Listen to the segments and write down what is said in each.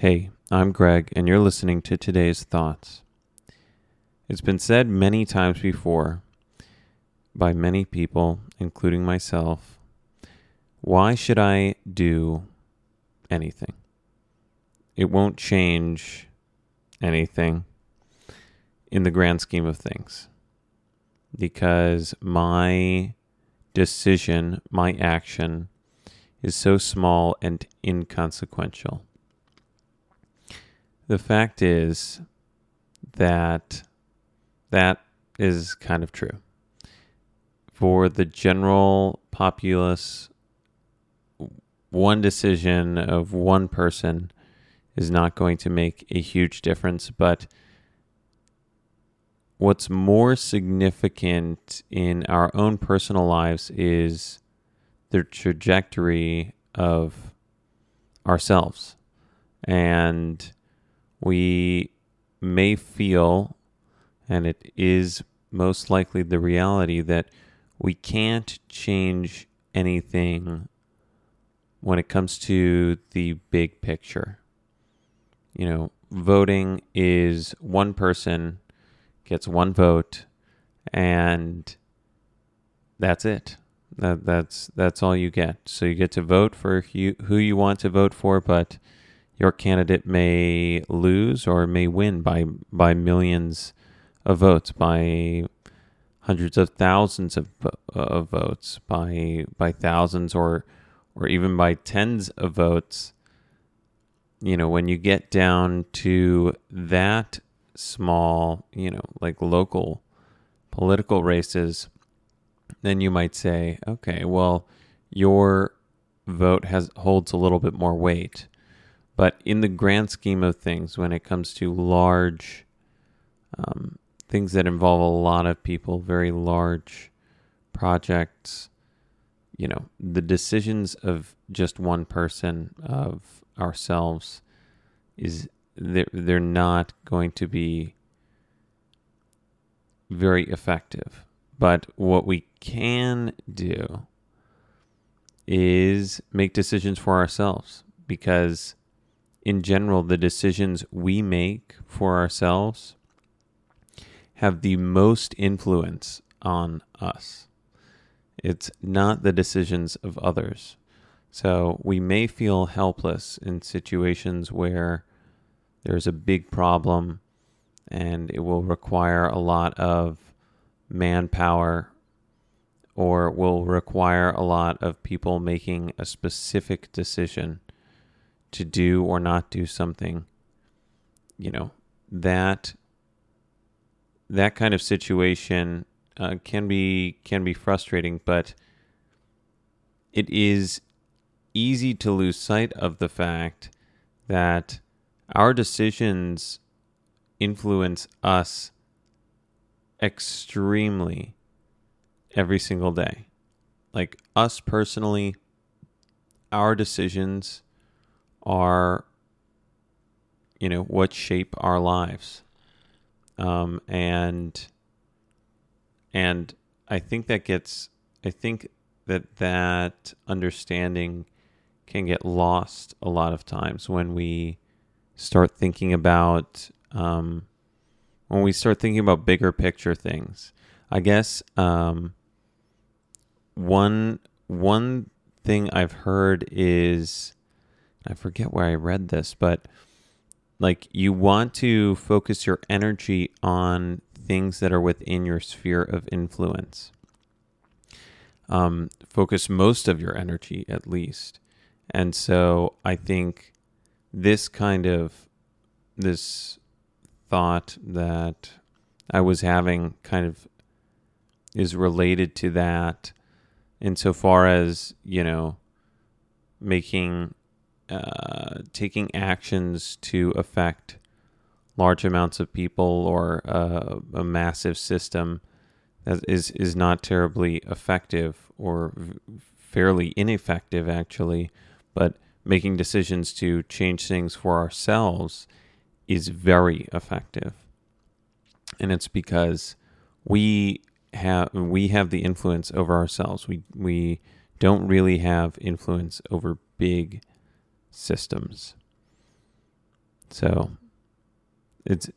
Hey, I'm Greg, and you're listening to today's thoughts. It's been said many times before by many people, including myself why should I do anything? It won't change anything in the grand scheme of things because my decision, my action is so small and inconsequential. The fact is that that is kind of true. For the general populace, one decision of one person is not going to make a huge difference, but what's more significant in our own personal lives is the trajectory of ourselves. And we may feel, and it is most likely the reality, that we can't change anything when it comes to the big picture. You know, voting is one person gets one vote, and that's it. That, that's that's all you get. So you get to vote for who, who you want to vote for, but your candidate may lose or may win by by millions of votes, by hundreds of thousands of, of votes, by by thousands or or even by tens of votes. You know, when you get down to that small, you know, like local political races, then you might say, okay, well, your vote has holds a little bit more weight. But in the grand scheme of things, when it comes to large um, things that involve a lot of people, very large projects, you know, the decisions of just one person, of ourselves, is they're, they're not going to be very effective. But what we can do is make decisions for ourselves because, in general, the decisions we make for ourselves have the most influence on us. It's not the decisions of others. So we may feel helpless in situations where there's a big problem and it will require a lot of manpower or will require a lot of people making a specific decision to do or not do something you know that that kind of situation uh, can be can be frustrating but it is easy to lose sight of the fact that our decisions influence us extremely every single day. Like us personally, our decisions are, you know, what shape our lives. Um, and, and I think that gets, I think that that understanding can get lost a lot of times when we start thinking about um, when we start thinking about bigger picture things. I guess um, one one thing I've heard is I forget where I read this, but like you want to focus your energy on things that are within your sphere of influence. Um, focus most of your energy, at least. And so I think this kind of this thought that I was having kind of is related to that insofar as, you know, making uh, taking actions to affect large amounts of people or uh, a massive system that is is not terribly effective or fairly ineffective actually, but making decisions to change things for ourselves is very effective. And it's because we have we have the influence over ourselves. We we don't really have influence over big systems. So it's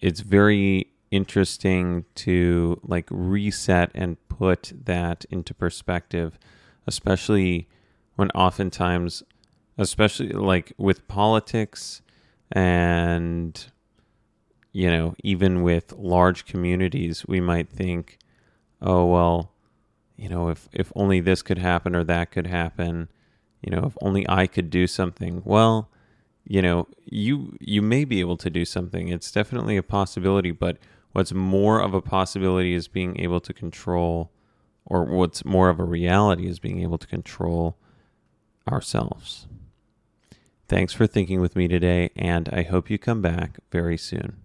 it's very interesting to like reset and put that into perspective, especially when oftentimes especially like with politics and you know, even with large communities, we might think, oh well, you know, if if only this could happen or that could happen, you know, if only I could do something. Well, you know, you you may be able to do something. It's definitely a possibility, but what's more of a possibility is being able to control or what's more of a reality is being able to control ourselves. Thanks for thinking with me today, and I hope you come back very soon.